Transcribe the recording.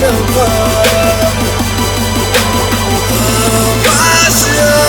the world. Oh,